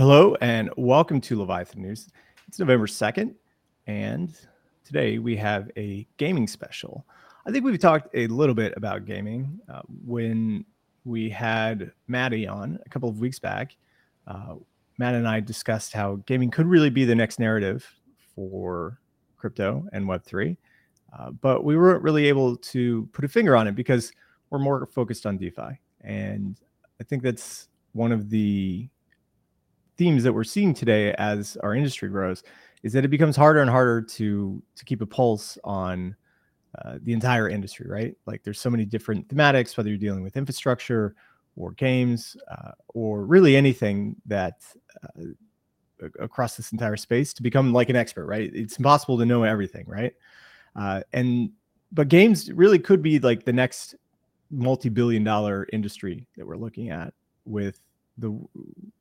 Hello and welcome to Leviathan News. It's November 2nd, and today we have a gaming special. I think we've talked a little bit about gaming uh, when we had Maddie on a couple of weeks back. Uh, Matt and I discussed how gaming could really be the next narrative for crypto and Web3, uh, but we weren't really able to put a finger on it because we're more focused on DeFi. And I think that's one of the themes that we're seeing today as our industry grows is that it becomes harder and harder to to keep a pulse on uh, the entire industry, right? Like there's so many different thematics, whether you're dealing with infrastructure or games uh, or really anything that uh, across this entire space to become like an expert, right? It's impossible to know everything, right? Uh, and but games really could be like the next multi-billion dollar industry that we're looking at with the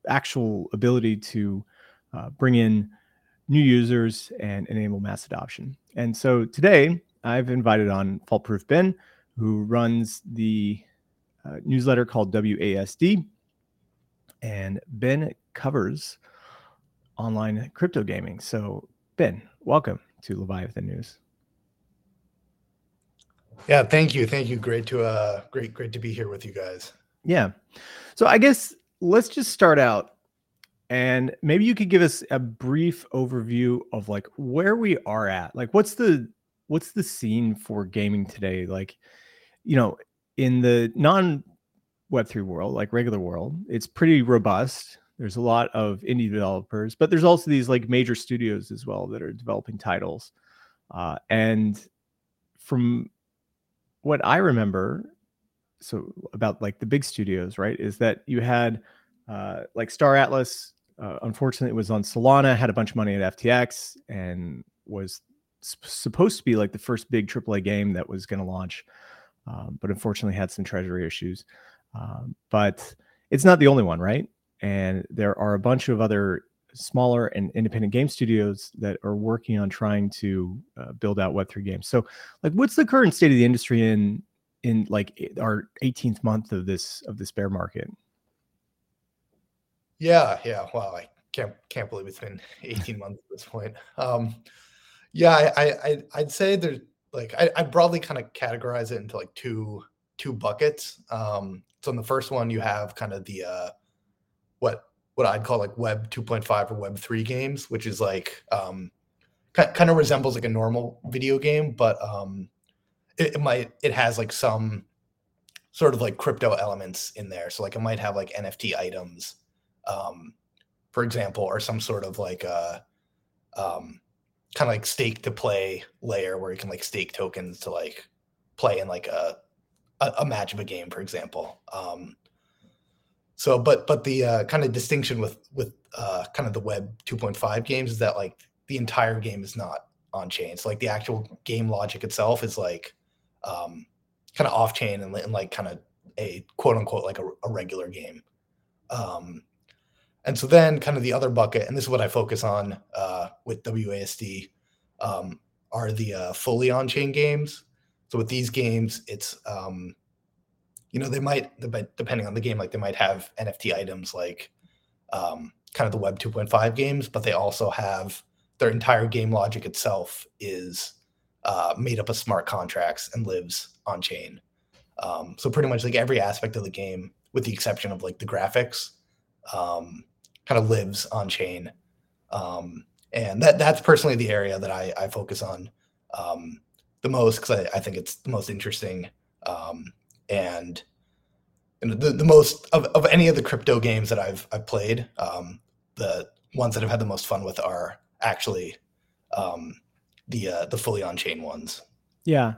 actual ability to uh, bring in new users and enable mass adoption. And so today I've invited on Faultproof Ben, who runs the uh, newsletter called WASD. And Ben covers online crypto gaming. So, Ben, welcome to Leviathan News. Yeah, thank you. Thank you. Great to uh great great to be here with you guys. Yeah. So I guess let's just start out and maybe you could give us a brief overview of like where we are at. Like what's the what's the scene for gaming today? Like, you know, in the non web3 world, like regular world, it's pretty robust. There's a lot of indie developers, but there's also these like major studios as well that are developing titles. Uh, and from what I remember, so about like the big studios, right, is that you had uh, like Star Atlas. Uh, unfortunately, it was on Solana, had a bunch of money at FTX, and was sp- supposed to be like the first big AAA game that was going to launch, um, but unfortunately had some treasury issues. Um, but it's not the only one, right? And there are a bunch of other smaller and independent game studios that are working on trying to uh, build out Web3 games. So, like, what's the current state of the industry in in like our 18th month of this of this bear market? Yeah, yeah. Wow, I can't can't believe it's been 18 months at this point. Um, yeah, I, I I'd say there's like I, I broadly kind of categorize it into like two two buckets. Um, so in the first one, you have kind of the uh, what what I'd call like Web 2.5 or Web 3 games, which is like um, kind of resembles like a normal video game, but um, it, it might it has like some sort of like crypto elements in there. So like it might have like NFT items um, for example, or some sort of like a um, kind of like stake to play layer where you can like stake tokens to like play in like a a, a match of a game, for example. Um, so, but but the uh, kind of distinction with with uh, kind of the Web 2.5 games is that like the entire game is not on chain. So like the actual game logic itself is like um, kind of off chain and, and like kind of a quote unquote like a, a regular game. Um, and so then, kind of the other bucket, and this is what I focus on uh, with WASD, um, are the uh, fully on chain games. So with these games, it's um, you know they might depending on the game, like they might have NFT items like um, kind of the Web 2.5 games, but they also have their entire game logic itself is uh, made up of smart contracts and lives on chain. Um, so pretty much like every aspect of the game, with the exception of like the graphics, um, kind of lives on chain. Um, and that that's personally the area that I, I focus on um, the most because I, I, think it's the most interesting um, and the, the most of, of any of the crypto games that I've I've played. Um, the ones that I've had the most fun with are actually um, the uh, the fully on chain ones. Yeah.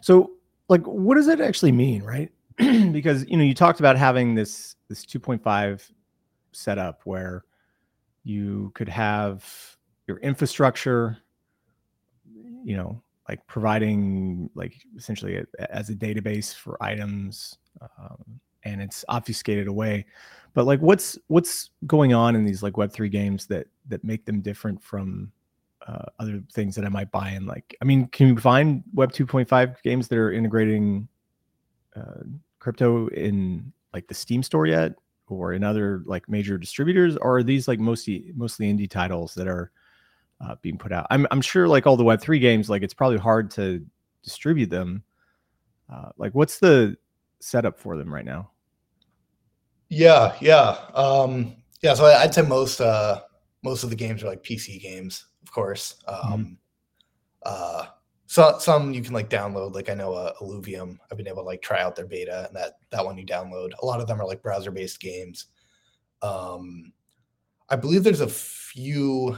So like, what does that actually mean, right? because you know you talked about having this this 2.5 setup where you could have your infrastructure, you know, like providing like essentially a, as a database for items, um, and it's obfuscated away. But like, what's what's going on in these like Web three games that that make them different from uh, other things that I might buy And Like, I mean, can you find Web two point five games that are integrating uh, crypto in like the Steam store yet? or in other like major distributors, or are these like mostly mostly indie titles that are uh, being put out? I'm I'm sure like all the Web three games, like it's probably hard to distribute them. Uh, like, what's the setup for them right now? Yeah, yeah, um, yeah. So I'd say most uh, most of the games are like PC games, of course. Um, mm-hmm. uh, so some you can like download. Like I know uh, Illuvium. I've been able to like try out their beta, and that that one you download. A lot of them are like browser based games. Um, I believe there's a few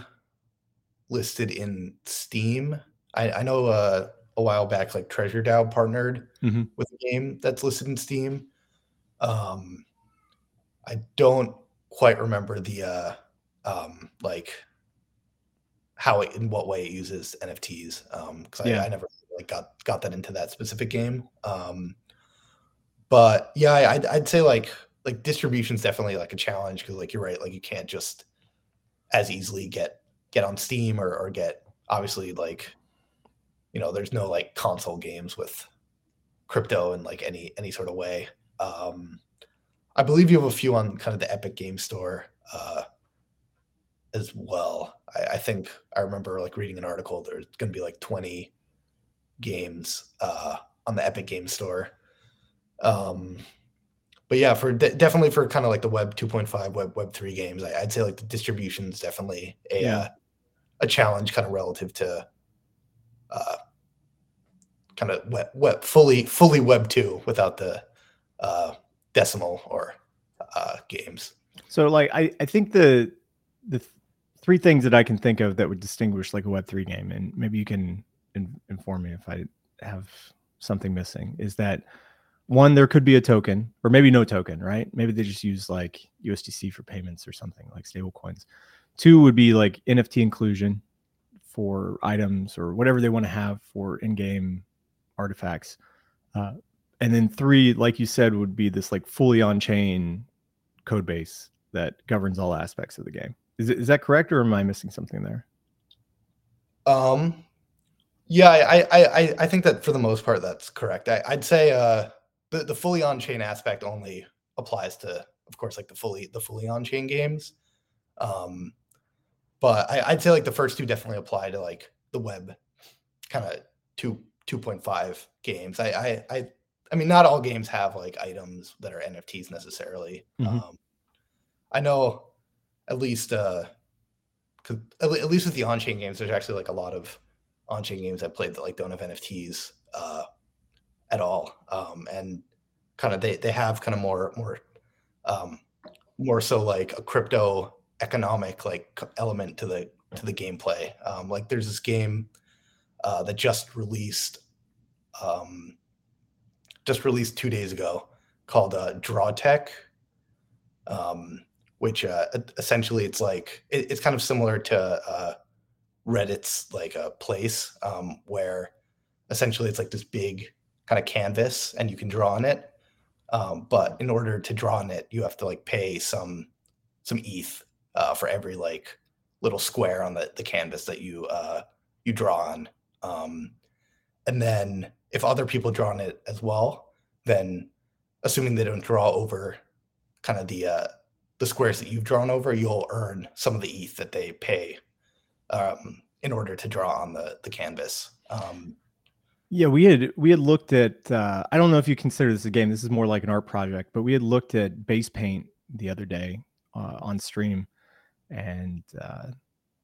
listed in Steam. I, I know uh, a while back, like Treasure DAO partnered mm-hmm. with a game that's listed in Steam. Um, I don't quite remember the uh, um, like how it, in what way it uses NFTs because um, yeah. I, I, never like got got that into that specific game. Um, but yeah, I'd, I'd say like like distribution is definitely like a challenge because like you're right, like you can't just as easily get get on Steam or or get obviously like you know there's no like console games with crypto in like any any sort of way. Um, I believe you have a few on kind of the Epic Game Store uh, as well. I, I, think I remember like reading an article. There's going to be like 20 games uh, on the Epic Game Store. Um, but yeah, for de- definitely for kind of like the Web 2.5, Web Web 3 games, I, would say like the distribution is definitely a yeah. uh, a challenge, kind of relative to uh, kind of web, web fully fully Web 2 without the uh, decimal or uh, games. So like I, I think the the three things that I can think of that would distinguish like a Web three game, and maybe you can in, inform me if I have something missing. Is that one? There could be a token, or maybe no token, right? Maybe they just use like USDC for payments or something like stable coins. Two would be like NFT inclusion for items or whatever they want to have for in-game artifacts. Uh, and then three, like you said, would be this like fully on-chain code base that governs all aspects of the game. Is it, is that correct, or am I missing something there? Um, yeah, I I I think that for the most part that's correct. I, would say uh, the the fully on chain aspect only applies to, of course, like the fully the fully on chain games. Um, but I, would say like the first two definitely apply to like the web kind of two two point five games. I, I I I mean, not all games have like items that are NFTs necessarily. Mm-hmm. Um, I know at least uh at least with the on-chain games there's actually like a lot of on-chain games i played that like don't have nfts uh at all. Um and kind of they they have kind of more more um more so like a crypto economic like element to the to the gameplay. Um like there's this game uh that just released um just released two days ago called uh Drawtech um which uh, essentially it's like it, it's kind of similar to uh, Reddit's like a place um, where essentially it's like this big kind of canvas and you can draw on it. Um, but in order to draw on it, you have to like pay some some ETH uh, for every like little square on the, the canvas that you uh, you draw on. Um, and then if other people draw on it as well, then assuming they don't draw over kind of the uh, the squares that you've drawn over, you'll earn some of the ETH that they pay um, in order to draw on the the canvas. Um, yeah, we had we had looked at. Uh, I don't know if you consider this a game. This is more like an art project, but we had looked at BasePaint the other day uh, on stream, and uh,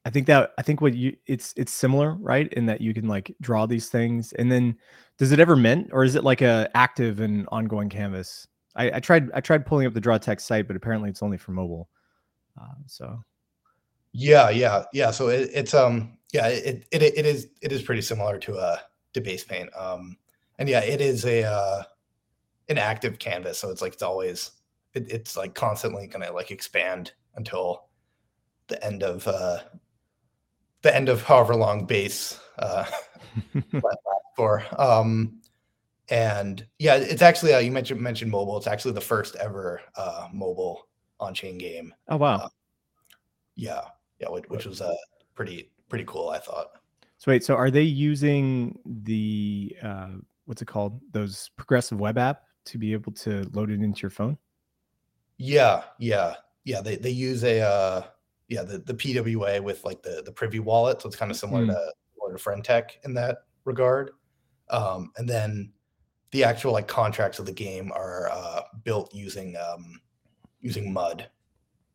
I think that I think what you it's it's similar, right? In that you can like draw these things, and then does it ever mint, or is it like a active and ongoing canvas? I, I, tried I tried pulling up the Drawtech site, but apparently it's only for mobile. Uh, so yeah, yeah, yeah. So it, it's um yeah it, it it is it is pretty similar to a uh, to BasePaint. Um and yeah, it is a uh an active canvas, so it's like it's always it, it's like constantly gonna like expand until the end of uh the end of however long base uh for. Um and yeah, it's actually uh, you mentioned mentioned mobile. It's actually the first ever uh, mobile on chain game. Oh wow! Uh, yeah, yeah, which, which was uh, pretty pretty cool. I thought. So wait, so are they using the uh, what's it called? Those progressive web app to be able to load it into your phone? Yeah, yeah, yeah. They they use a uh, yeah the the PWA with like the the Privy wallet, so it's kind of similar Mm. to similar to Friendtech in that regard. Um, and then the actual like contracts of the game are uh, built using um, using Mud,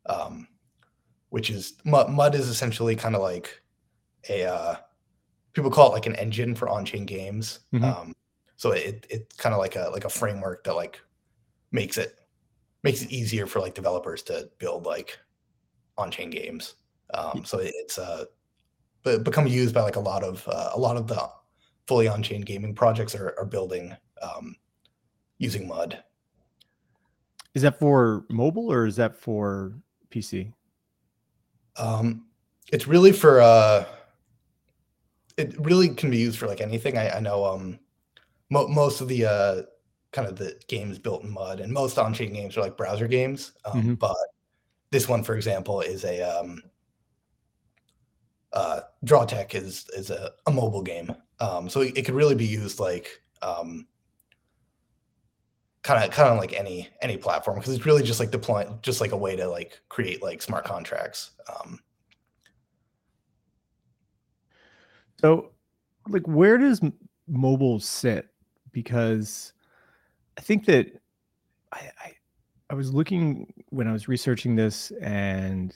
um, which is Mud, Mud is essentially kind of like a uh, people call it like an engine for on-chain games. Mhm. Um, so it it's kind of like a like a framework that like makes it makes it easier for like developers to build like on-chain games. Um, so it- it's uh, be- become used by like a lot of uh, a lot of the fully on-chain gaming projects are, are building um, using Mud. Is that for mobile or is that for PC? Um, it's really for uh, it really can be used for like anything. I, I know um, mo- most of the uh, kind of the games built in Mud and most on-chain games are like browser games. Um, Mhm. But this one, for example, is a um, uh, DrawTech is is a, a mobile game. Um, so it, it could really be used like um, kind of kind of like any any platform because it's really just like deploying just like a way to like create like smart contracts. Um, So, like, where does mobile sit? Because I think that I, I I was looking when I was researching this, and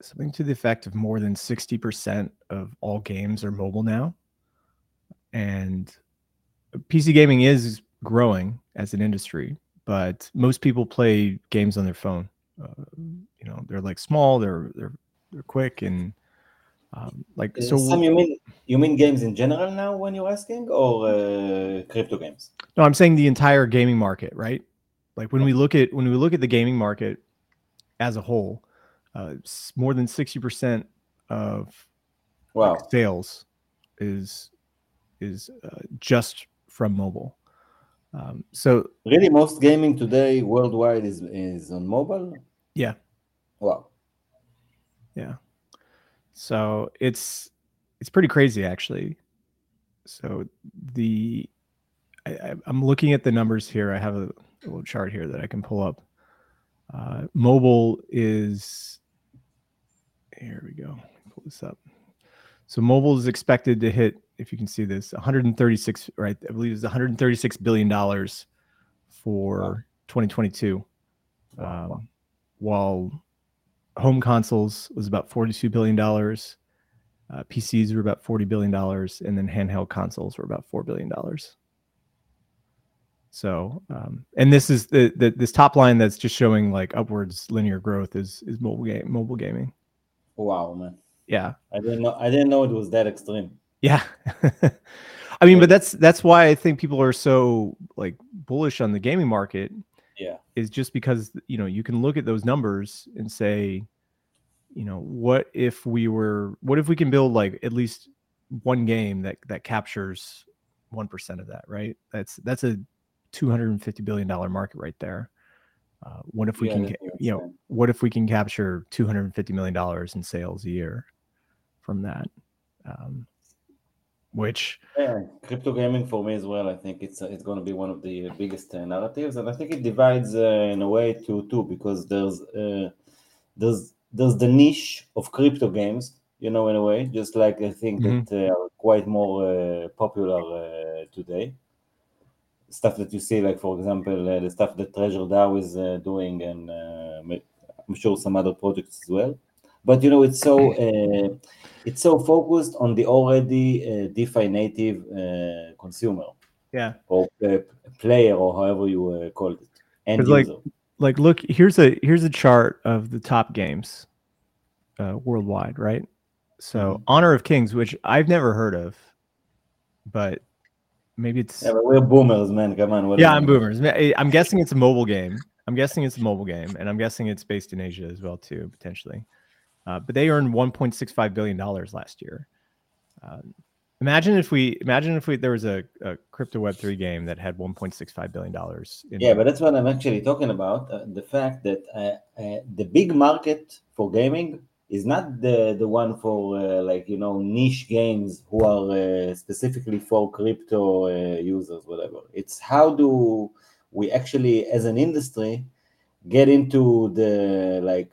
something to the effect of more than sixty percent of all games are mobile now, and PC gaming is growing as an industry, but most people play games on their phone. Uh, you know, they're like small, they're they're they're quick, and um, like Uh, so. Sam, you mean you mean games in general now when you're asking, or uh, crypto games? No, I'm saying the entire gaming market, right? Like when we look at when we look at the gaming market as a whole, uh, more than sixty percent of Wow. like, sales is is uh, just from mobile. Um, so Really, most gaming today worldwide is is on mobile. Yeah. Wow. Yeah. So it's it's pretty crazy actually. So the I, I'm looking at the numbers here. I have a, a little chart here that I can pull up. Uh, mobile is here we go. Pull this up. So mobile is expected to hit, if you can see this, 136. Right, I believe it's 136 billion dollars for 2022. Wow. Um, while home consoles was about 42 billion dollars, uh, PCs were about 40 billion dollars, and then handheld consoles were about four billion dollars. So, um, and this is the, the this top line that's just showing like upwards linear growth is is mobile game mobile gaming. Wow, man. Yeah, I didn't know. I didn't know it was that extreme. Yeah. I mean, but that's that's why I think people are so like bullish on the gaming market. Yeah. is just because you know you can look at those numbers and say, you know, what if we were, what if we can build like at least one game that that captures one percent of that, right? That's that's a two hundred and fifty billion dollar market right there. Uh, what if we Yeah, can, get, you know, what if we can capture two hundred and fifty million dollars in sales a year from that? Um, which Yeah, crypto gaming for me as well. I think it's it's going to be one of the biggest uh, narratives, and I think it divides uh, in a way to two because there's uh, there's there's the niche of crypto games, you know, in a way, just like I think Mhm. that uh, are quite more uh, popular uh, today. Stuff that you see, like for example, uh, the stuff that Treasure DAO is uh, doing, and uh, I'm sure some other projects as well. But you know, it's so uh, it's so focused on the already uh, DeFi native uh, consumer yeah, or uh, player or however you uh, call it, 'Cause, like, like look here's a here's a chart of the top games uh, worldwide, right? So Mhm. Honor of Kings, which I've never heard of, but maybe it's Yeah, we're boomers, man. Come on. yeah, I'm boomers. Eh, I'm guessing it's a mobile game. I'm guessing it's a mobile game, and I'm guessing it's based in Asia as well too, potentially. Uh, but they earned 1.65 billion dollars last year. Um, imagine if we imagine if we there was a, a crypto Web three game that had 1.65 billion dollars. Yeah, but that's what I'm actually talking about. Uh, the fact that uh, uh, the big market for gaming is not the the one for uh, like you know niche games who are uh, specifically for crypto uh, users, whatever. It's how do we actually, as an industry, get into the like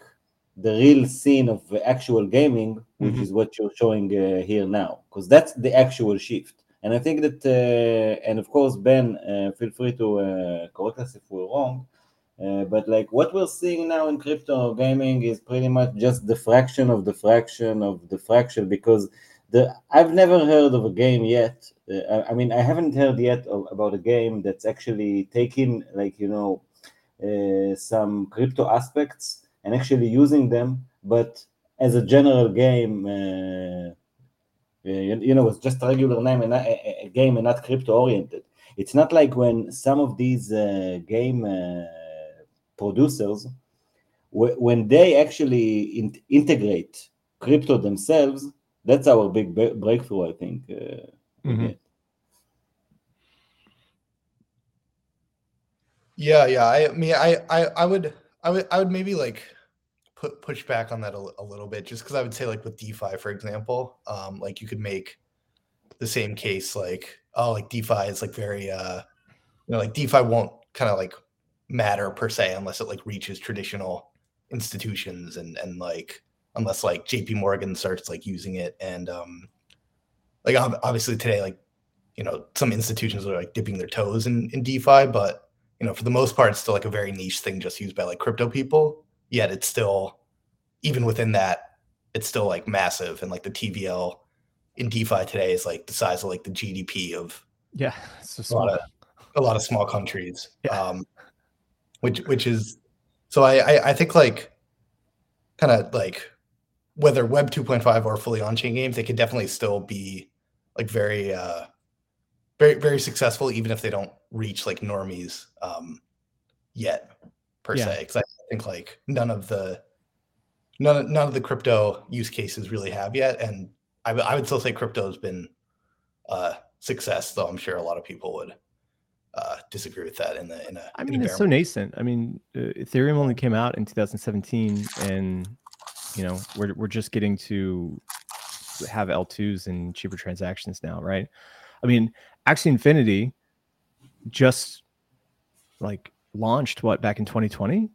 the real scene of actual gaming, which Mhm. is what you're showing uh, here now, because that's the actual shift. And I think that, uh, and of course, Ben, uh, feel free to uh, correct us if we're wrong. Uh, but like what we're seeing now in crypto gaming is pretty much just the fraction of the fraction of the fraction because the I've never heard of a game yet. Uh, I, I mean, I haven't heard yet of, about a game that's actually taking like you know uh, some crypto aspects and actually using them, but as a general game. Uh, uh, you, you know, it's just a regular name and not, a, a game and not crypto oriented. It's not like when some of these uh, game uh, producers, wh- when they actually in- integrate crypto themselves, that's our big bre- breakthrough, I think. Uh, we Mhm. get. Yeah, yeah. I mean, I, I, I would, I would, I would maybe like put push back on that a, a little bit, just because I would say like with DeFi, for example, um, like you could make the same case, like oh, like DeFi is like very, uh, you know, like DeFi won't kind of like matter per se unless it like reaches traditional institutions and and like unless like JP Morgan starts like using it and um like obviously today like you know some institutions are like dipping their toes in in DeFi but you know for the most part it's still like a very niche thing just used by like crypto people yet it's still even within that it's still like massive and like the TVL in DeFi today is like the size of like the GDP of Yeah, so a lot of a lot of small countries. Yeah. Um, which which is so I I, I think like kind of like whether Web 2.5 or fully on chain games, they could definitely still be like very uh very very successful even if they don't reach like normies um yet per Yeah. se. Because I think like none of the none of, none of the crypto use cases really have yet, and I, would- I would still say crypto has been uh success, though I'm sure a lot of people would uh, disagree with that in the in a. I a mean, it's so nascent. I mean, uh, Ethereum only came out in 2017, and you know, we're we're just getting to have L2s and cheaper transactions now, right? I mean, Axie Infinity just like launched what back in 2020,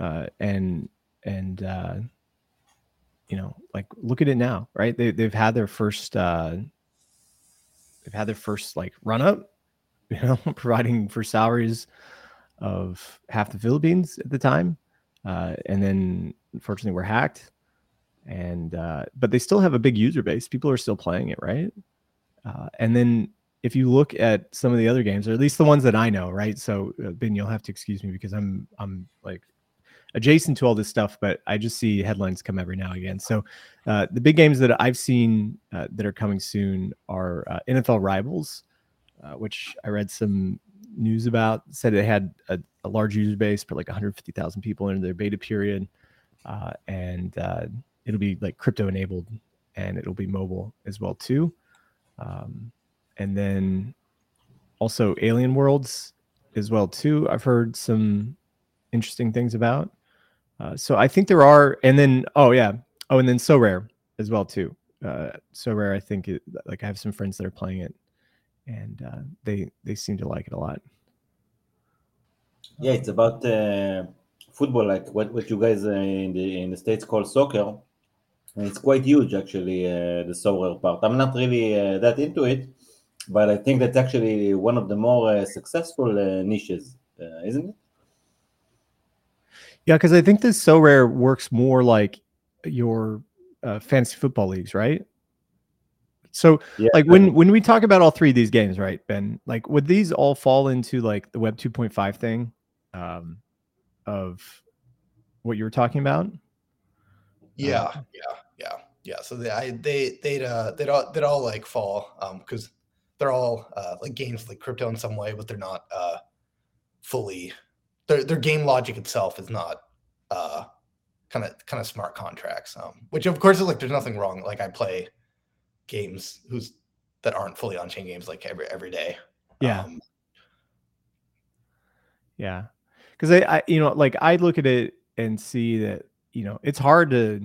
uh, and and uh, you know, like look at it now, right? They they've had their first uh, they've had their first like run up, you know, providing for salaries of half the Philippines at the time, uh, and then unfortunately were hacked. And uh, but they still have a big user base. People are still playing it, right? Uh, and then if you look at some of the other games, or at least the ones that I know, right? So uh, Ben, you'll have to excuse me because I'm I'm like adjacent to all this stuff, but I just see headlines come every now and again. So uh, the big games that I've seen uh, that are coming soon are uh, NFL Rivals, uh, which I read some news about. Said it had a, a large user base, but like 150,000 people in their beta period, uh, and it'll be like crypto enabled, and it'll be mobile as well too. Um, and then also Alien Worlds as well too. I've heard some interesting things about. Uh, so I think there are, and then oh yeah, oh and then Sorare as well too. Uh, Sorare, I think it, like I have some friends that are playing it, and uh, they they seem to like it a lot. Yeah, it's about uh, football, like what, what you guys uh, in the in the states call soccer. And it's quite huge, actually, uh, the soccer part. I'm not really that into it, but I think that's actually one of the more uh, successful uh, niches, uh, isn't it? Yeah, because I think this Sorare works more like your uh, fantasy football leagues, right? So Yeah. like when when we talk about all three of these games, right, Ben? Like would these all fall into like the Web 2.5 thing um, of what you were talking about? Yeah, Uh, yeah, yeah, yeah. So they I, they they'd uh they'd all they'd all like fall um because they're all uh like games like crypto in some way, but they're not uh fully their their game logic itself is not uh kind of kind of smart contracts. Um, which of course is like there's nothing wrong. Like I play games who's that aren't fully on chain games like every every day. Yeah. Um, Yeah. Cause I, I, you know, like I look at it and see that, you know, it's hard to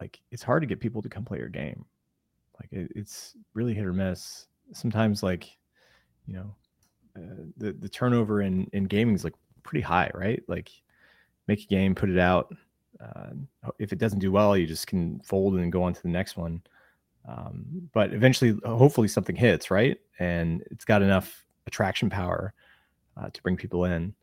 like, it's hard to get people to come play your game. Like it, it's really hit or miss. Sometimes like, you know, uh, the, the turnover in, in gaming is like pretty high, right? Like make a game, put it out. Uh, if it doesn't do well, you just can fold and go on to the next one. Um, but eventually, hopefully, something hits right, and it's got enough attraction power uh, to bring people in.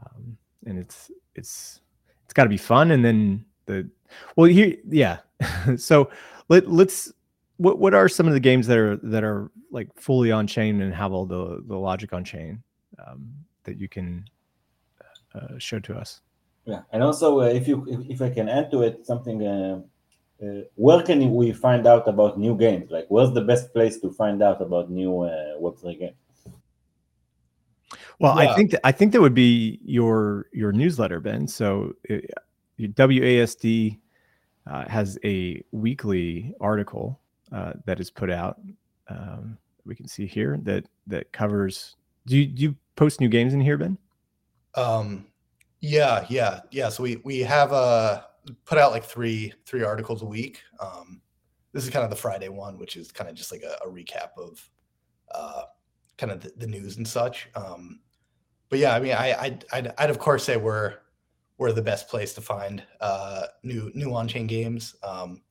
Um, and it's it's it's got to be fun. And then the well, here, yeah. so let let's what what are some of the games that are that are like fully on chain and have all the the logic on chain um, that you can uh, show to us? Yeah, and also uh, if you if, if, I can add to it something, uh, uh, where can we find out about new games? Like, where's the best place to find out about new uh, Web three games? Well, yeah. I think that, I think that would be your your newsletter, Ben. So WASD uh, has a weekly article uh, that is put out. Um, we can see here that that covers. Do you, do you post new games in here, Ben? Um, yeah, yeah, yeah. So we we have uh put out like three three articles a week. Um, this is kind of the Friday one, which is kind of just like a, a recap of uh, kind of the, the, news and such. Um, but yeah, I mean, I, I'd, I'd, I'd, of course say we're we're the best place to find uh, new new on chain games. Um,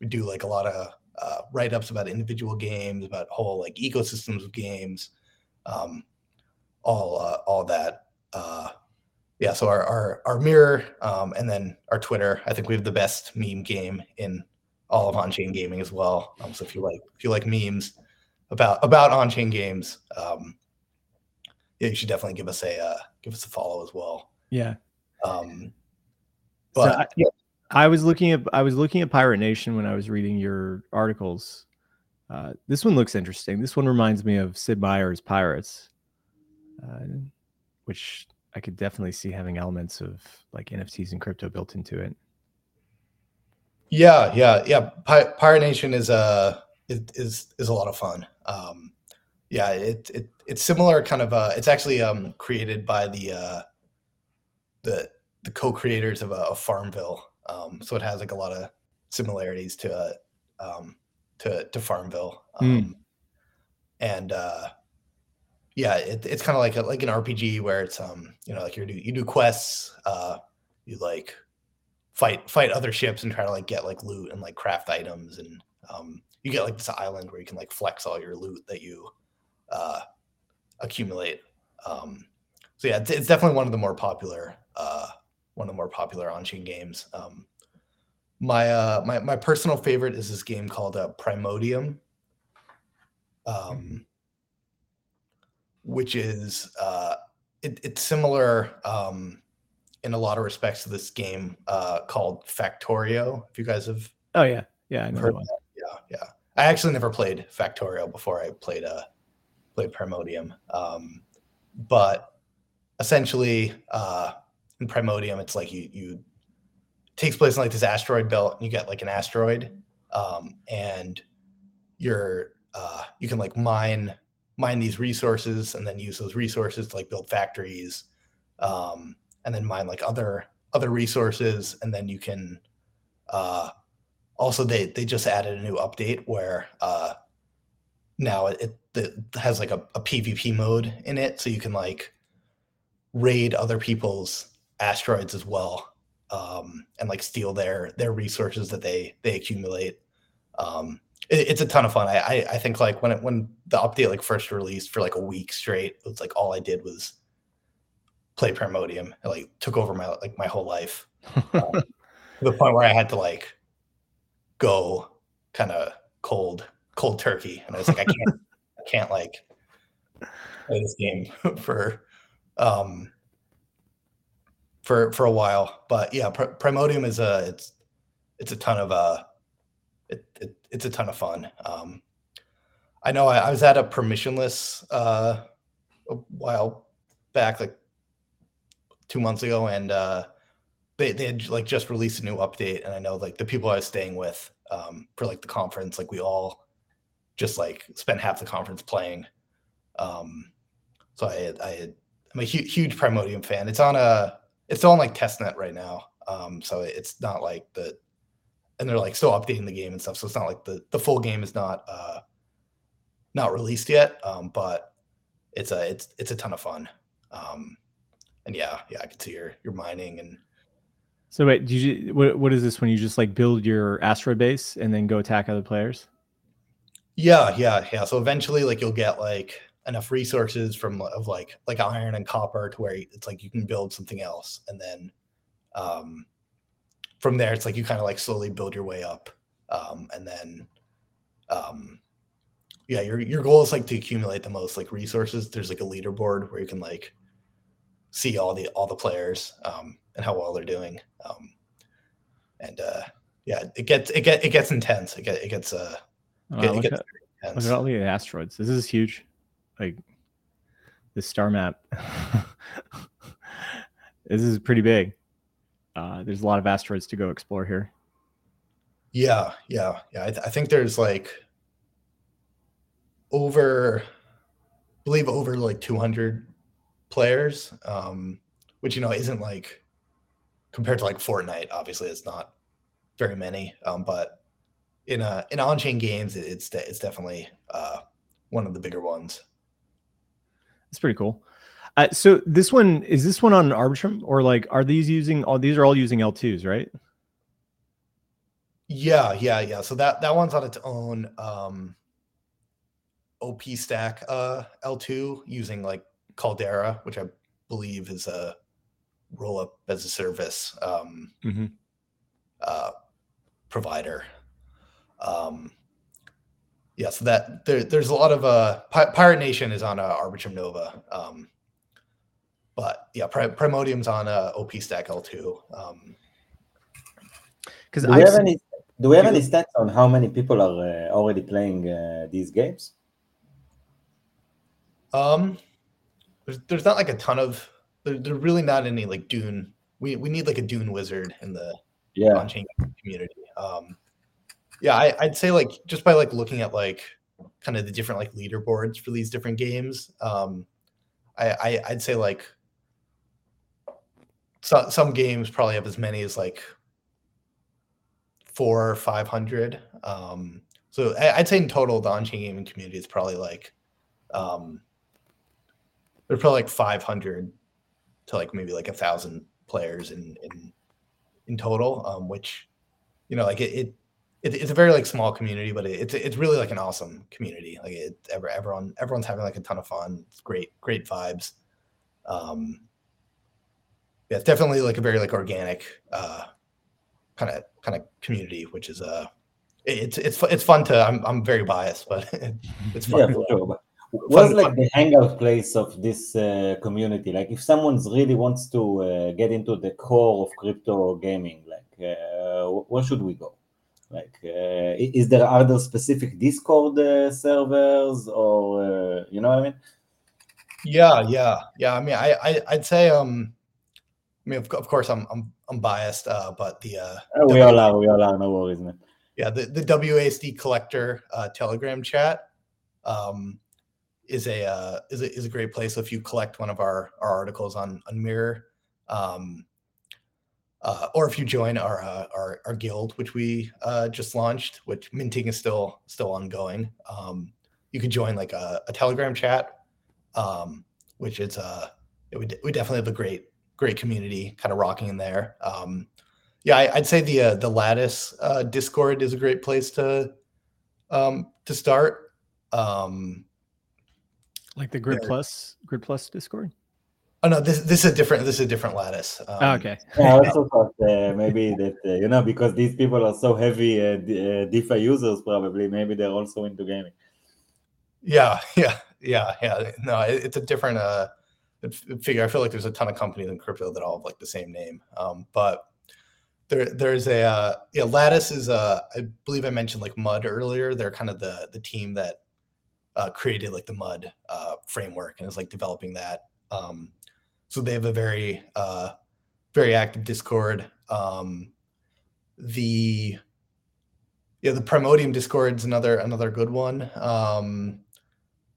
we do like a lot of uh, write ups about individual games, about whole like ecosystems of games, um, all uh, all that. Uh, yeah, so our our, our mirror um, and then our Twitter. I think we have the best meme game in all of on chain gaming as well. Um, so if you like if you like memes about about on chain games, um, yeah, you should definitely give us a uh, give us a follow as well. Yeah. Um, but so I, yeah. I was looking at I was looking at Pirate Nation when I was reading your articles. Uh, this one looks interesting. This one reminds me of Sid Meier's Pirates, uh, which I could definitely see having elements of like NFTs and crypto built into it. Yeah, yeah, yeah. Pirate Nation is a uh, is is a lot of fun. Um, yeah, it, it it's similar kind of uh it's actually um created by the uh the the co-creators of, uh, of Farmville. Um so it has like a lot of similarities to uh, um to to Farmville. Hmm. Um mm. and uh yeah, it, it's kind of like a, like an RPG where it's um you know like you do you do quests, uh you like fight fight other ships and try to like get like loot and like craft items and um you get like this island where you can like flex all your loot that you uh, accumulate. Um, so yeah, it's, it's, definitely one of the more popular uh, one of the more popular on-chain games. Um, my uh, my my personal favorite is this game called uh, Primodium, um, which is uh, it, it's similar um, in a lot of respects to this game uh, called Factorio. If you guys have oh yeah yeah I know heard yeah yeah I actually never played Factorio before I played a uh, played Primodium. Um, but essentially, uh, in Primodium, it's like you you takes place in like this asteroid belt, and you get like an asteroid, um, and you're uh, you can like mine mine these resources and then use those resources to like build factories, um, and then mine like other other resources, and then you can uh, also they they just added a new update where uh, now it, it has like a, a PvP mode in it, so you can like raid other people's asteroids as well, um, and like steal their their resources that they they accumulate. Um, it, it's a ton of fun. I, I, I think like when it when the update like first released for like a week straight, it was like all I did was play Primodium. It like took over my like my whole life um, to the point where I had to like go kind of cold cold turkey, and I was like, I can't, I can't like play this game for um for for a while. But yeah, Pr- Primodium is a it's it's a ton of uh it, it it's a ton of fun. Um, I know I, I was at a permissionless uh a while back, like two months ago, and uh they they had like just released a new update, and I know like the people I was staying with um for like the conference, like we all just like spent half the conference playing. Um, so I, I, I'm a hu- huge Primodium fan. It's on a, it's on like testnet right now. Um, so it's not like the, and they're like still updating the game and stuff. So it's not like the the full game is not uh, not released yet. Um, but it's a it's it's a ton of fun. Um, and yeah, yeah, I can see your your mining and So wait, do you what, what is this when you just like build your asteroid base and then go attack other players? Yeah, yeah, yeah. So eventually, like you'll get like enough resources from of like like iron and copper to where it's like you can build something else, and then um, from there it's like you kind of like slowly build your way up, um, and then um, yeah, your your goal is like to accumulate the most like resources. There's like a leaderboard where you can like see all the all the players um, and how well they're doing. Um, and uh, yeah, it gets it get it gets intense. It get it gets uh Wow, it, it gets at, very look intense. at all the asteroids. This is huge. Like this star map. this is pretty big. Uh, there's a lot of asteroids to go explore here. Yeah, yeah, yeah. I, th- I think there's like over, I believe over like 200 players, um, which you know isn't like compared to like Fortnite. Obviously, it's not very many, um, but in uh in on-chain games, it, it's de- it's definitely uh, one of the bigger ones. It's pretty cool. Uh, so this one is this one on Arbitrum or like are these using all these are all using L2s, right? Yeah, yeah, yeah. So that that one's on its own um OP stack uh L2 using like Caldera, which I believe is a roll up as a service um Mm-hmm. uh provider. Um yeah, so that there, there's a lot of uh Pi- Pirate Nation is on uh, Arbitrum Nova. Um but yeah, Pri- Primodium's on uh OP stack L2. Um Because Do we have any? Do we have any stats on how many people are uh, already playing uh, these games? Um, there's there's not like a ton of there, there's really not any like Dune. We we need like a Dune wizard in the Yeah, on-chain community. Um, yeah, I, I'd say like just by like looking at like kind of the different like leaderboards for these different games. Um, I, I I'd say like some some games probably have as many as like four or five hundred. Um, so I, I'd say in total the on-chain gaming community is probably like um, there's probably like 500 to like maybe like a thousand players in in in total um which you know like it, it, it it's a very like small community but it, it's it's really like an awesome community like it ever everyone everyone's having like a ton of fun it's great great vibes um yeah it's definitely like a very like organic uh kind of kind of community which is uh it- it's it's it's fun to i'm, I'm very biased but it's fun yeah, to- for sure. But what's like fun. the hangout place of this uh, community? Like, if someone really wants to uh, get into the core of crypto gaming, like, uh, where should we go? Like, uh, is there are other specific Discord uh, servers, or uh, you know what I mean? Yeah, yeah, yeah. I mean, I, I I'd say um, I mean, of, of course, I'm I'm I'm biased, uh, but the uh, Uh, we W- all are, we all are. No worries, man. yeah, the the WASD collector uh, Telegram chat um, is a uh, is a is a great place. If you collect one of our our articles on on Mirror, um, uh, or if you join our uh, our our guild, which we uh, just launched, which minting is still still ongoing. Um, you could join like a, a Telegram chat, um, which is uh, we we definitely have a great great community kind of rocking in there. Um, yeah, I, I'd say the uh, the Lattice uh, Discord is a great place to um, to start. Um, Like the Grid Yeah. Plus, Grid Plus Discord. Oh no, this this is a different this is a different Lattice. Um, Oh, okay. Yeah, I also thought uh, maybe that uh, you know because these people are so heavy uh, D- uh, DeFi users, probably maybe they're also into gaming. Yeah, yeah, yeah, yeah. No, it, it's a different uh figure. I feel like there's a ton of companies in crypto that all have like the same name. Um, but there there's a uh yeah, Lattice is uh I believe I mentioned like Mud earlier. They're kind of the the team that uh created like the Mud uh framework and is like developing that. Um so they have a very uh very active Discord. Um the yeah, the Primodium Discord's another another good one. Um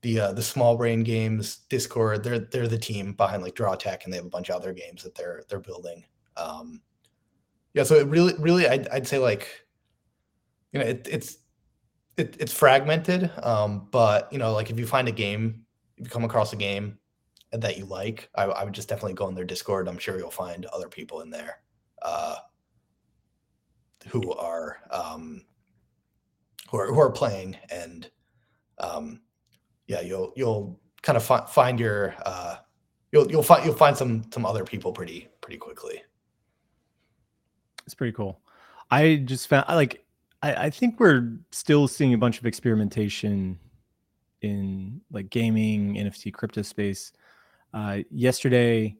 the uh, the small brain games discord they're they're the team behind like draw tech and they have a bunch of other games that they're they're building um yeah so it really really i'd, I'd say like you know it, it's it, it's fragmented um but you know like if you find a game if you come across a game that you like i, I would just definitely go on their discord i'm sure you'll find other people in there uh, who are um, who are who are playing, and um, yeah, you'll you'll kind of fi- find your uh, you'll you'll find you'll find some some other people pretty pretty quickly. It's pretty cool. I just found like I, I think we're still seeing a bunch of experimentation in like gaming, NFT, crypto space. Uh, yesterday,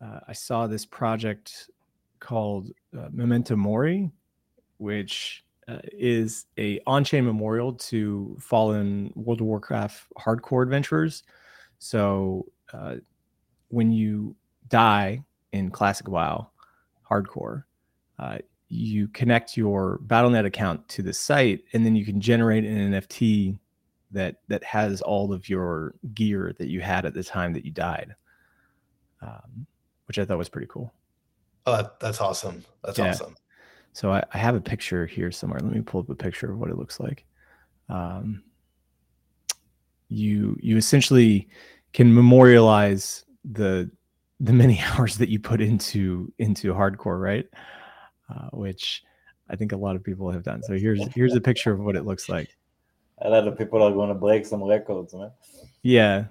uh, I saw this project called uh, Memento Mori, which uh, is a on-chain memorial to fallen World of Warcraft hardcore adventurers. So uh, when you die in Classic WoW hardcore, you connect your Battle.net account to the site, and then you can generate an NFT that that has all of your gear that you had at the time that you died, um, which I thought was pretty cool. Oh, that, that's awesome. That's yeah. awesome. So I, I, have a picture here somewhere. Let me pull up a picture of what it looks like. Um, you you essentially can memorialize the the many hours that you put into into hardcore, right? Uh, which I think a lot of people have done. So here's here's a picture of what it looks like. A lot of people are going to break some records, man. Yeah,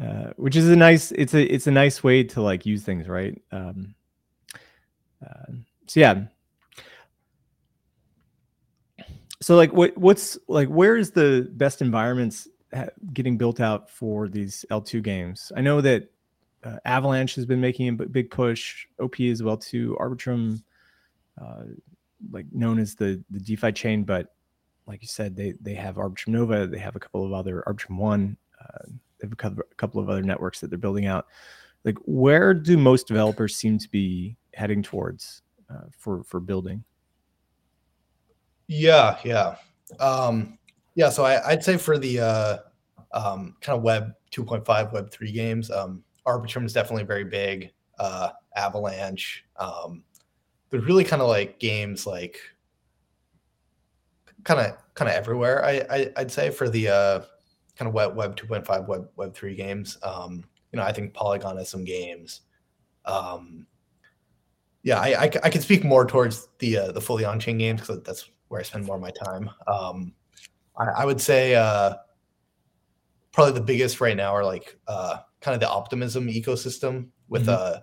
uh, which is a nice. It's a it's a nice way to like use things, right? Um, uh, so yeah. So like, what what's like? Where is the best environments getting built out for these L2 games? I know that uh, Avalanche has been making a big push. OP as well too. Arbitrum uh, like known as the the DeFi chain, but like you said, they they have Arbitrum Nova, they have a couple of other Arbitrum One, uh, they have a couple, of other networks that they're building out. Like, where do most developers seem to be heading towards uh, for for building? Yeah, yeah, um, yeah. So I, would say for the uh, um, kind of Web 2.5, Web 3 games, um, Arbitrum is definitely very big. Uh, Avalanche, um, but really kind of like games like kind of kind of everywhere. I, I would say for the uh, kind of web web 2.5 web web 3 games. Um, you know, I think Polygon has some games. Um, yeah, I, I, I can speak more towards the uh, the fully on chain games because that's where I spend more of my time. Um, I, I would say uh, probably the biggest right now are like uh, kind of the optimism ecosystem with mm-hmm. uh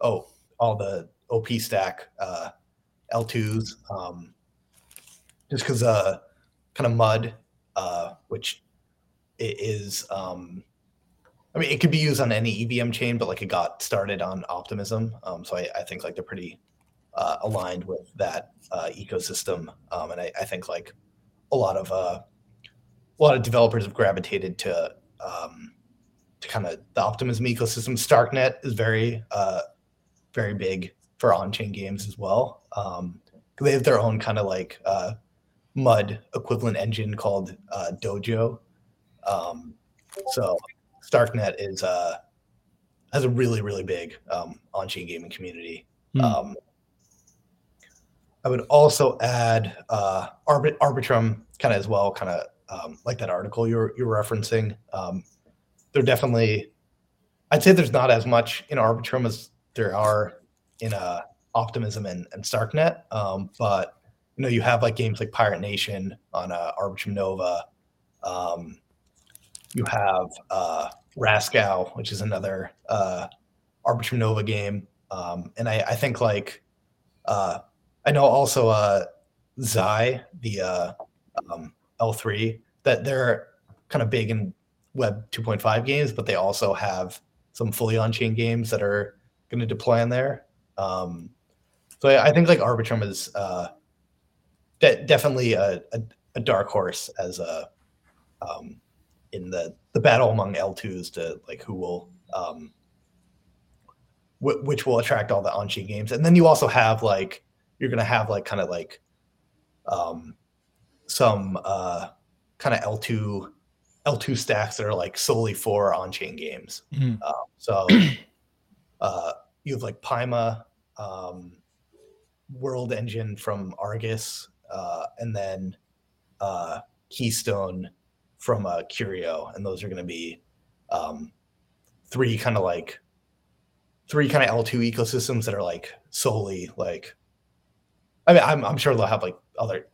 oh all the OP stack uh, L2s, um, just because uh, kind of MUD, uh, which it is. Um, I mean, it could be used on any EVM chain, but like it got started on Optimism, um, so I, I, think like they're pretty uh, aligned with that uh, ecosystem, um, and I, I, think like a lot of uh, a lot of developers have gravitated to um, to kind of the Optimism ecosystem. Starknet is very uh, very big for on-chain games as well. Um, they have their own kind of like uh, MUD equivalent engine called uh, Dojo. Um, so Starknet is uh, has a really really big um, on-chain gaming community. Hmm. Um, I would also add uh, Arbit- Arbitrum kind of as well, kind of um, like that article you're you're referencing. Um, they're definitely, I'd say there's not as much in Arbitrum as there are in uh, Optimism and, and Starknet. Um, but you know, you have like games like Pirate Nation on uh, Arbitrum Nova. Um, you have uh, Rascal, which is another uh, Arbitrum Nova game. Um, and I, I think like uh, I know also uh, Xai, the uh, um, L3, that they're kind of big in Web 2.5 games, but they also have some fully on-chain games that are going to deploy on there. Um, so I, I, think like Arbitrum is uh, de- definitely a, a, a, dark horse as a um, in the the battle among L2s to like who will um, w- which will attract all the on-chain games, and then you also have like you're gonna have like kind of like um, some uh, kind of L2 L2 stacks that are like solely for on-chain games. Mm-hmm. Uh, so uh, you have like Paima, um, World Engine from Argus, uh, and then uh, Keystone from uh, Curio, and those are going to be um, three kind of like three kind of L2 ecosystems that are like solely like I mean I'm I'm sure they'll have like other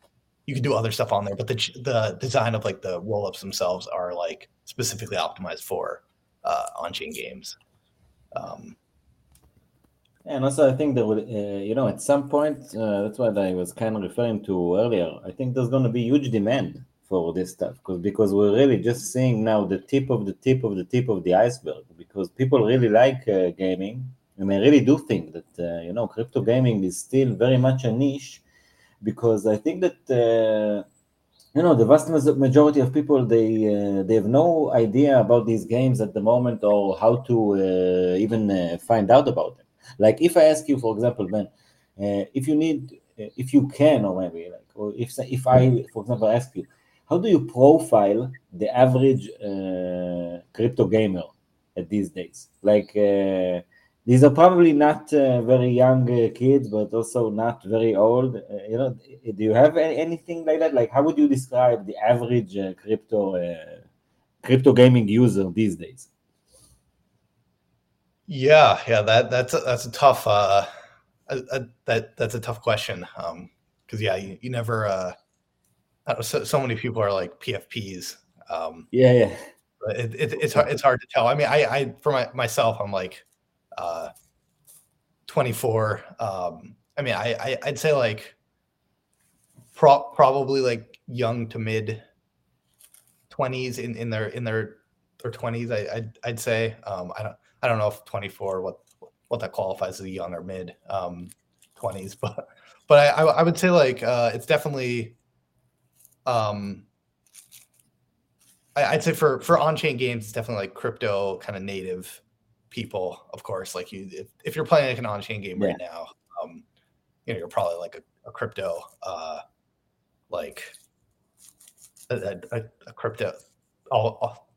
you can do other stuff on there, but the the design of like the rollups themselves are like specifically optimized for uh, on-chain games. Um, and also, I think that will, uh, you know, at some point, uh, that's what I was kind of referring to earlier. I think there's going to be huge demand for this stuff because because we're really just seeing now the tip of the tip of the tip of the iceberg because people really like uh, gaming and I really do think that uh, you know crypto gaming is still very much a niche because I think that uh, you know the vast majority of people they uh, they have no idea about these games at the moment or how to uh, even uh, find out about them. Like if I ask you, for example, Ben, uh, if you need, if you can, or maybe like, or if if I, for example, ask you, how do you profile the average uh, crypto gamer at these days? Like these are probably not uh, very young uh, kids, but also not very old. Uh, you know, do you have any, anything like that? Like, how would you describe the average uh, crypto uh, crypto gaming user these days? Yeah, yeah, that that's a, that's a tough uh, a, a, that that's a tough question. because um, yeah, you, you never so, so many people are like PFPs. Um, yeah, yeah. It, it, it's hard, it's hard to tell. I mean, I I for my, myself, I'm like uh, 24. Um, I mean, I, I would say like pro- probably like young to mid 20s in, in their in their their 20s. I I'd, I'd say um, I don't I don't know if 24 what what that qualifies as a young or mid um, 20s, but but I I would say like uh, it's definitely um I'd say for for on-chain games, it's definitely like crypto kind of native people, of course. Like you, if, if you're playing like an on-chain game yeah. right now, um, you know, you're probably like a, a crypto, uh, like a, a, a crypto, all, all,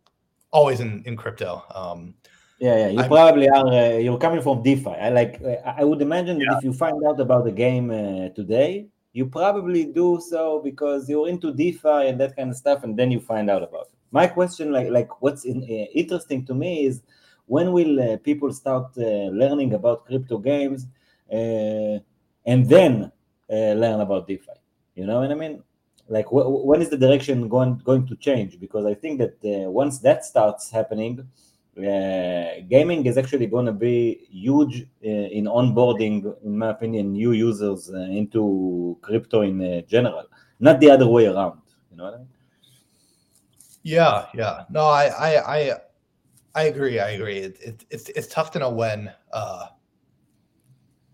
always in in crypto. Um, yeah, yeah, you I'm, probably are. Uh, you're coming from DeFi. I like. I would imagine that if you find out about the game uh, today, you probably do so because you're into DeFi and that kind of stuff, and then you find out about it. My question, like, like what's in, uh, interesting to me is when will uh, people start uh, learning about crypto games uh, and then learn about DeFi? You know what I mean? Like, wh- when is the direction going going to change? Because I think that once that starts happening, uh, gaming is actually going to be huge uh, in onboarding, in my opinion, new users uh, into crypto in general, not the other way around. You know what I mean? Yeah, yeah. No, I, I, I, I agree. I agree. It, it, it's it's tough to know when uh,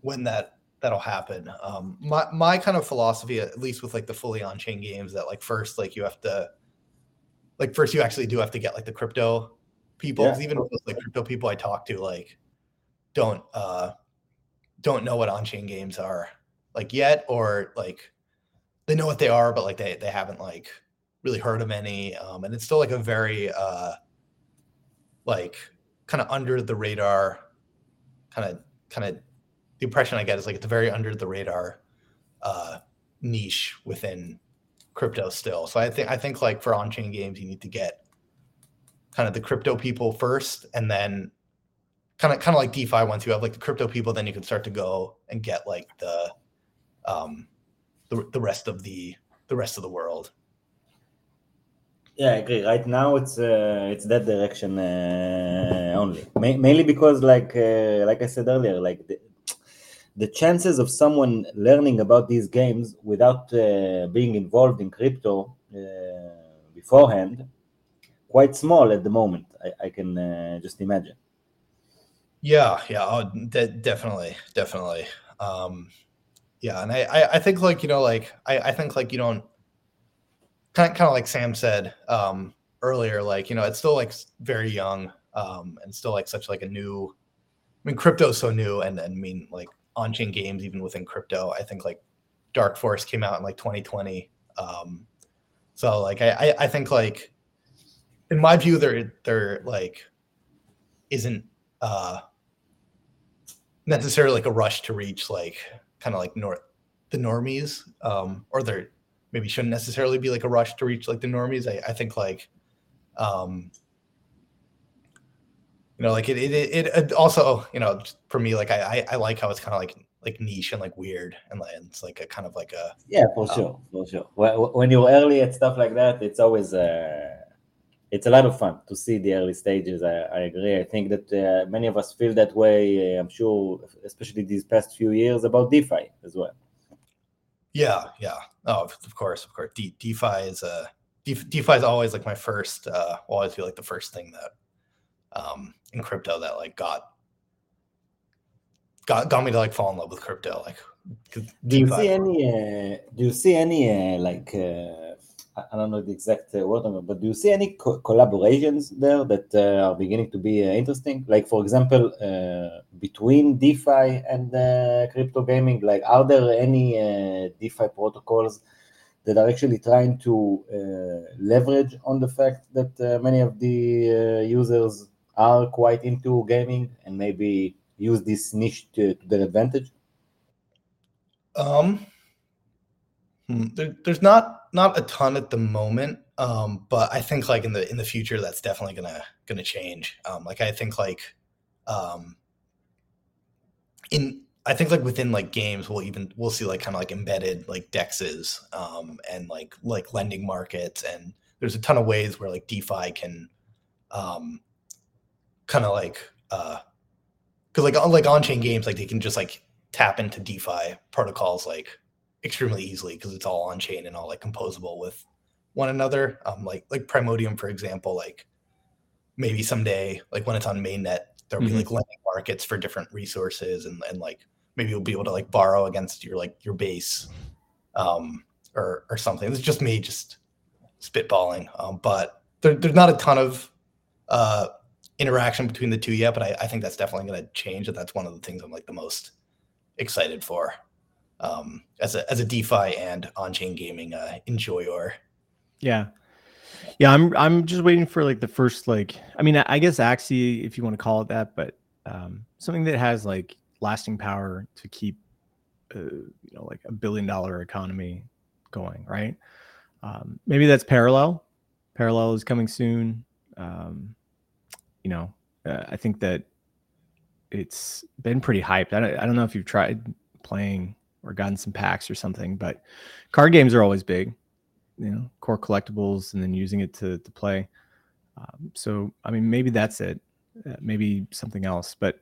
when that that'll happen. Um, my my kind of philosophy, at least with like the fully on chain games, that like first like you have to like first you actually do have to get like the crypto people. Yeah. Even with like crypto people I talk to, like don't uh, don't know what on chain games are like yet, or like they know what they are, but like they they haven't like really heard of any. Um, and it's still like a very uh, like kind of under the radar kind of kind of the impression I get is like it's a very under the radar uh, niche within crypto still. So I think I think like for on-chain games, you need to get kind of the crypto people first, and then kind of kind of like DeFi. Once you have like the crypto people, then you can start to go and get like the um the, the rest of the the rest of the world. Yeah, I agree. Right now, it's uh, it's that direction uh, only. Ma- mainly because, like uh, like I said earlier, like the, the chances of someone learning about these games without uh, being involved in crypto uh, beforehand quite small at the moment. I, I can uh, just imagine. Yeah, yeah, oh, de- definitely, definitely. Um, yeah, and I, I, I think like you know, like I, I think like you don't kind of, kind of like Sam said um, earlier, like you know, it's still like very young um, and still like such like a new. I mean, crypto's so new, and, and I mean, like on-chain games, even within crypto, I think like Dark Forest came out in like 2020. Um, so like I, I think like in my view, there there like isn't uh necessarily like a rush to reach like kind of like north the normies um or there maybe shouldn't necessarily be like a rush to reach like the normies. I, I think like, um, you know, like it, it, it, it also, you know, for me, like I, I like how it's kind of like, like niche and like weird and like it's like a kind of like a yeah for um, sure for sure when you're early at stuff like that it's always uh it's a lot of fun to see the early stages. I, I agree. I think that uh, many of us feel that way. Uh, I'm sure, especially these past few years, about DeFi as well. Yeah, yeah. Oh, of course, of course. De- DeFi is a uh, DeFi, DeFi is always like my first. Uh, will always feel like the first thing that um, in crypto that like got got got me to like fall in love with crypto. Like, do you see any? Uh, do you see any uh, like? Uh, I don't know the exact uh, word, but do you see any co- collaborations there that uh, are beginning to be uh, interesting? Like, for example, uh, between DeFi and uh, crypto gaming, like, are there any uh, DeFi protocols that are actually trying to leverage on the fact that many of the users are quite into gaming and maybe use this niche to, to their advantage? Um, hmm, there, there's not not a ton at the moment, um, but I think like in the in the future that's definitely gonna gonna change. Um, like I think like um, in I think like within like games we'll even we'll see like kind of like embedded like dexes um, and like like lending markets and there's a ton of ways where like DeFi can um, kind of like uh because like on like on chain games like they can just like tap into DeFi protocols like extremely easily because it's all on chain and all like composable with one another. Um, like like Primodium, for example, like maybe someday, like when it's on mainnet, there'll mm-hmm. be like lending markets for different resources and and like maybe you'll be able to like borrow against your like your base um or or something. It's just me just spitballing. Um, but there, there's not a ton of uh interaction between the two yet, but I, I think that's definitely gonna change. And that's one of the things I'm like the most excited for um, as a as a DeFi and on chain gaming uh, enjoyer. Yeah, yeah. I'm I'm just waiting for like the first like I mean I guess Axie if you want to call it that, but um, something that has like lasting power to keep uh, you know like a billion dollar economy going, right? Um, maybe that's Parallel. Parallel is coming soon. Um, you know, uh, I think that it's been pretty hyped. I don't, I don't know if you've tried playing or gotten some packs or something. But card games are always big, you know, core collectibles and then using it to to play. Um, so I mean, maybe that's it. Uh, maybe something else, but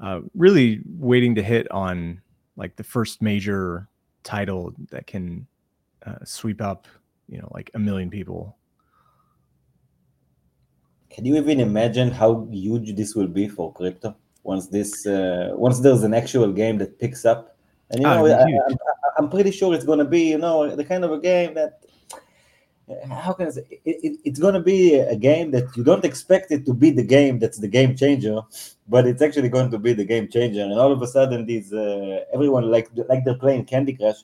uh, really waiting to hit on like the first major title that can uh, sweep up, you know, like a million people. Can you even imagine how huge this will be for crypto once this uh, once there's an actual game that picks up and you know, I, am pretty sure it's going to be, you know, the kind of a game that, how can I say, it, it, it's going to be a game that you don't expect it to be the game that's the game changer, but it's actually going to be the game changer. And all of a sudden, these uh, everyone like like they're playing Candy Crush.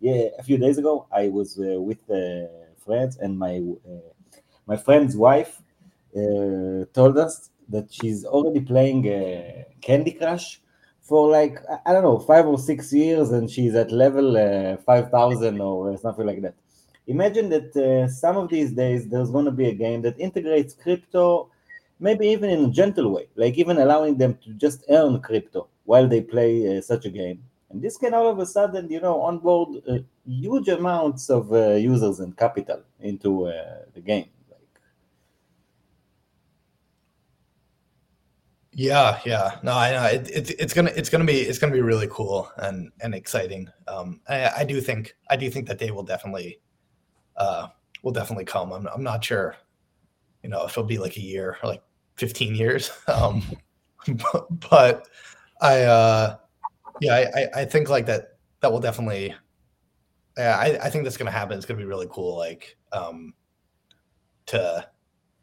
Yeah, a few days ago, I was uh, with uh, friends, and my uh, my friend's wife uh, told us that she's already playing uh, Candy Crush for like I don't know five or six years, and she's at level uh, five thousand or something like that. Imagine that uh, some of these days there's going to be a game that integrates crypto, maybe even in a gentle way, like even allowing them to just earn crypto while they play uh, such a game. And this can all of a sudden, you know, onboard uh, huge amounts of uh, users and capital into uh, the game. Yeah, yeah. No, I know it, it, it's gonna it's gonna be it's gonna be really cool and and exciting. Um, I, I do think I do think that day will definitely uh will definitely come. I'm I'm not sure, you know, if it'll be like a year or like 15 years. Um, but, but I uh yeah I I think like that that will definitely yeah I I think that's gonna happen. It's gonna be really cool. Like um to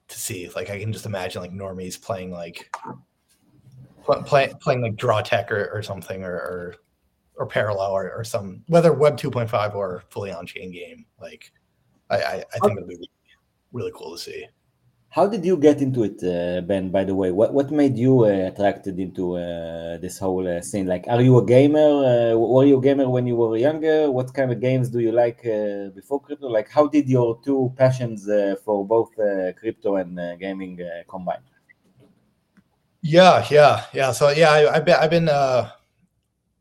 to see like I can just imagine like normies playing like play, playing like draw tech or, or something or, or, or parallel or, or some whether web 2.5 or fully on chain game like i i, I think it'll be really cool to see. How did you get into it uh, ben by the way? What what made you uh, attracted into uh, this whole uh, scene? Like are you a gamer uh, were you a gamer when you were younger? What kind of games do you like uh, before crypto? Like how did your two passions for both crypto and gaming combine yeah, yeah, yeah. So yeah, I, have been I've been uh,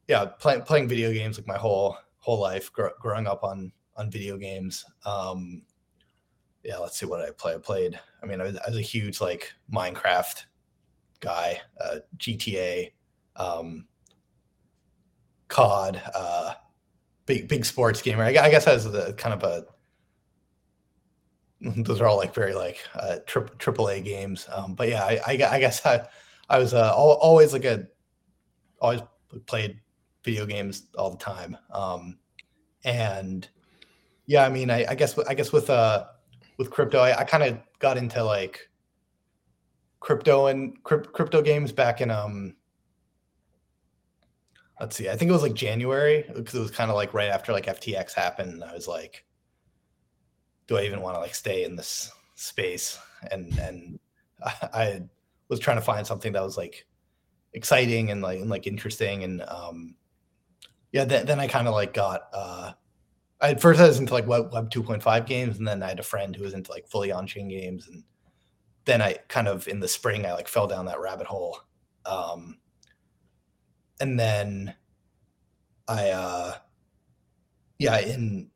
yeah, playing playing video games like my whole whole life, gr- growing up on on video games. Um, yeah, let's see what I play. I played. I mean, I was, I was a huge like Minecraft guy, uh, GTA, um, COD, uh, big big sports gamer. I, I guess I was a kind of a those are all like very like uh, triple A games. Um, but yeah, I, I, I, guess I, I was uh, always like a always played video games all the time. Um, and yeah, I mean, I, I guess I guess with uh with crypto, I, I kind of got into like crypto and crypt, crypto games back in um let's see i think it was like january because it was kind of like right after like ftx happened and i was like do i even want to like stay in this space and and I was trying to find something that was like exciting and like and like interesting and um yeah then, then i kind of like got uh I at first I was into like web, web 2.5 games and then I had a friend who was into like fully on chain games and then I kind of in the spring I like fell down that rabbit hole. Um, and then I uh yeah, in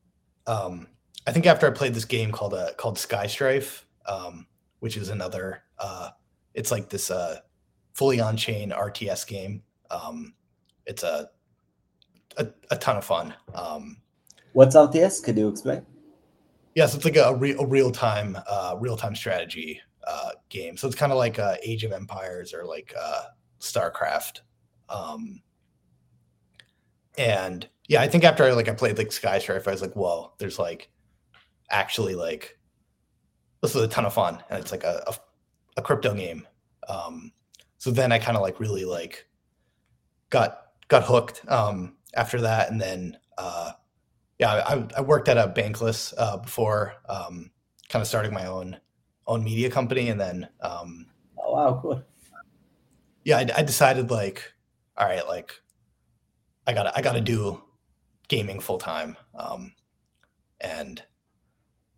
um I think after I played this game called uh called Sky Strife, um, which is another uh it's like this uh fully on chain RTS game. Um it's a a, a ton of fun. Um What's RTS? Could you explain? Yes, it's like a, re- a real time uh, real time strategy uh, game. So it's kind of like uh, Age of Empires or like uh, StarCraft. Um, and yeah, I think after I like I played like Sky Strife, I was like, whoa, there's like actually like this is a ton of fun, and it's like a a, a crypto game. Um, so then I kind of like really like got got hooked um, after that, and then uh, yeah, I, I worked at a Bankless uh, before, um, kind of starting my own own media company, and then um, oh wow, cool. Yeah, I, I decided like, all right, like I gotta I gotta do gaming full time, um, and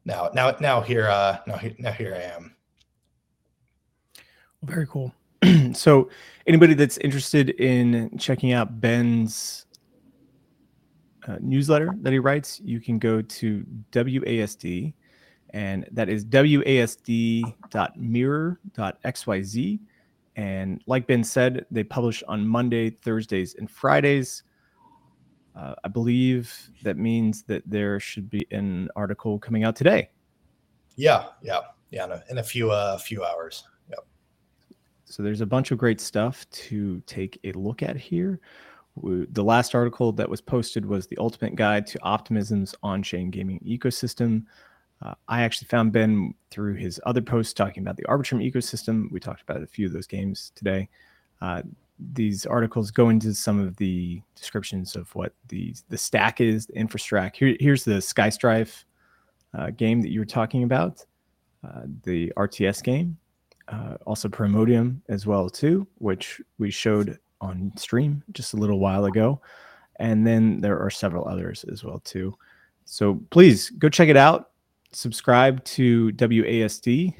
now now now here uh, now here now here I am. Very cool. so, anybody that's interested in checking out Ben's uh, newsletter that he writes, you can go to WASD, and that is wasd.mirror.xyz. And like Ben said, they publish on Monday, Thursdays, and Fridays. Uh, I believe that means that there should be an article coming out today. Yeah, yeah, yeah, in a, in a few uh, few hours. So there's a bunch of great stuff to take a look at here. The last article that was posted was the ultimate guide to optimism's on-chain gaming ecosystem. Uh, i actually found ben through his other posts talking about the arbitrum ecosystem. We talked about a few of those games today. Uh, these articles go into some of the descriptions of what the the stack is the infrastructure Here, here's the sky strife uh, game that you were talking about uh, the rts game uh, also Primodium as well too which we showed on stream just a little while ago. And then there are several others as well too. So please go check it out. Subscribe to WASD.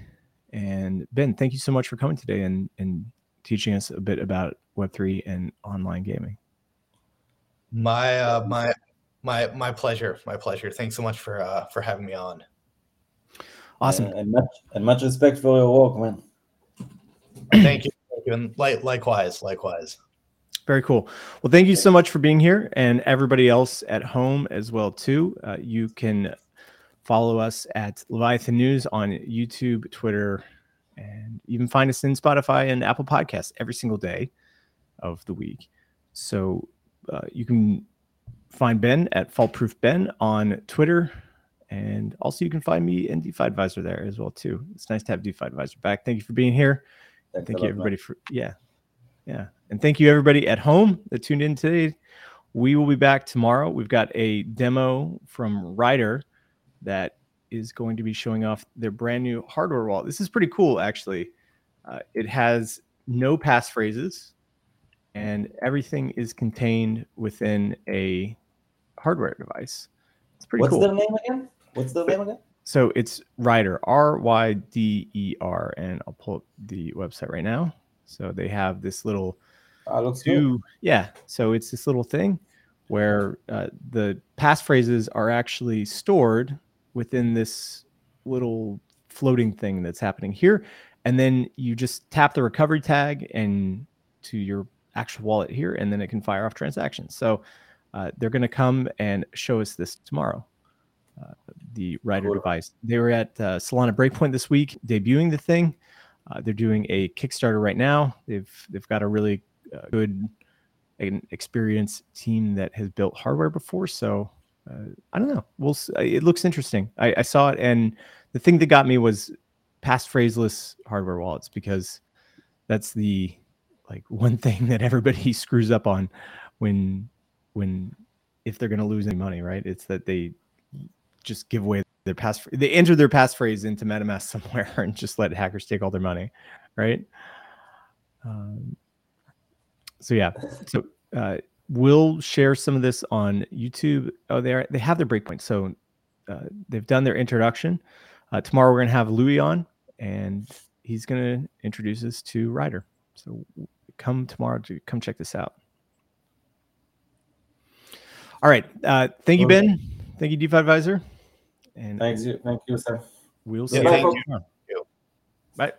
And Ben, thank you so much for coming today and, and teaching us a bit about Web3 and online gaming. My uh, my my my pleasure. My pleasure. Thanks so much for uh, for having me on. Awesome. Uh, and much and much respect for your work, man. Thank you. And likewise, likewise. Very cool. Well, thank you so much for being here, and everybody else at home as well too. Uh, you can follow us at Leviathan News on YouTube, Twitter, and you can find us in Spotify and Apple Podcasts every single day of the week. So uh, you can find Ben at Faultproof Ben on Twitter, and also you can find me and DeFi Advisor there as well too. It's nice to have DeFi Advisor back. Thank you for being here. Thanks Thank you everybody man. for yeah, yeah. And thank you everybody at home that tuned in today. We will be back tomorrow. We've got a demo from Ryder that is going to be showing off their brand new hardware wallet. This is pretty cool, actually. Uh, it has no passphrases, and everything is contained within a hardware device. It's pretty What's cool. What's the name again? What's the name again? So it's Ryder, R Y D E R, and I'll pull up the website right now. So they have this little Ah, good. to yeah so it's this little thing where uh, the passphrases are actually stored within this little floating thing that's happening here and then you just tap the recovery tag and to your actual wallet here and then it can fire off transactions so uh, they're going to come and show us this tomorrow uh, the Ryder Cool. device they were at uh, solana breakpoint this week debuting the thing uh, they're doing a kickstarter right now they've they've got a really uh, good an experienced team that has built hardware before. So uh, I don't know. We'll. uh, It looks interesting. I, I saw it, and the thing that got me was passphraseless hardware wallets because that's the like one thing that everybody screws up on when when if they're going to lose any money, right? It's that they just give away their pass. They enter their passphrase into MetaMask somewhere and just let hackers take all their money, right? Um, so yeah, so uh, we'll share some of this on YouTube. Oh, they are, they have their breakpoint, so uh, they've done their introduction. Uh, tomorrow we're gonna have Louis on, and he's gonna introduce us to Ryder. So come tomorrow to come check this out. All right, uh, thank you, Ben. Thank you, DeFi Advisor, and Thanks you. Thank you, sir. we'll see Yeah, you thank you. Bye.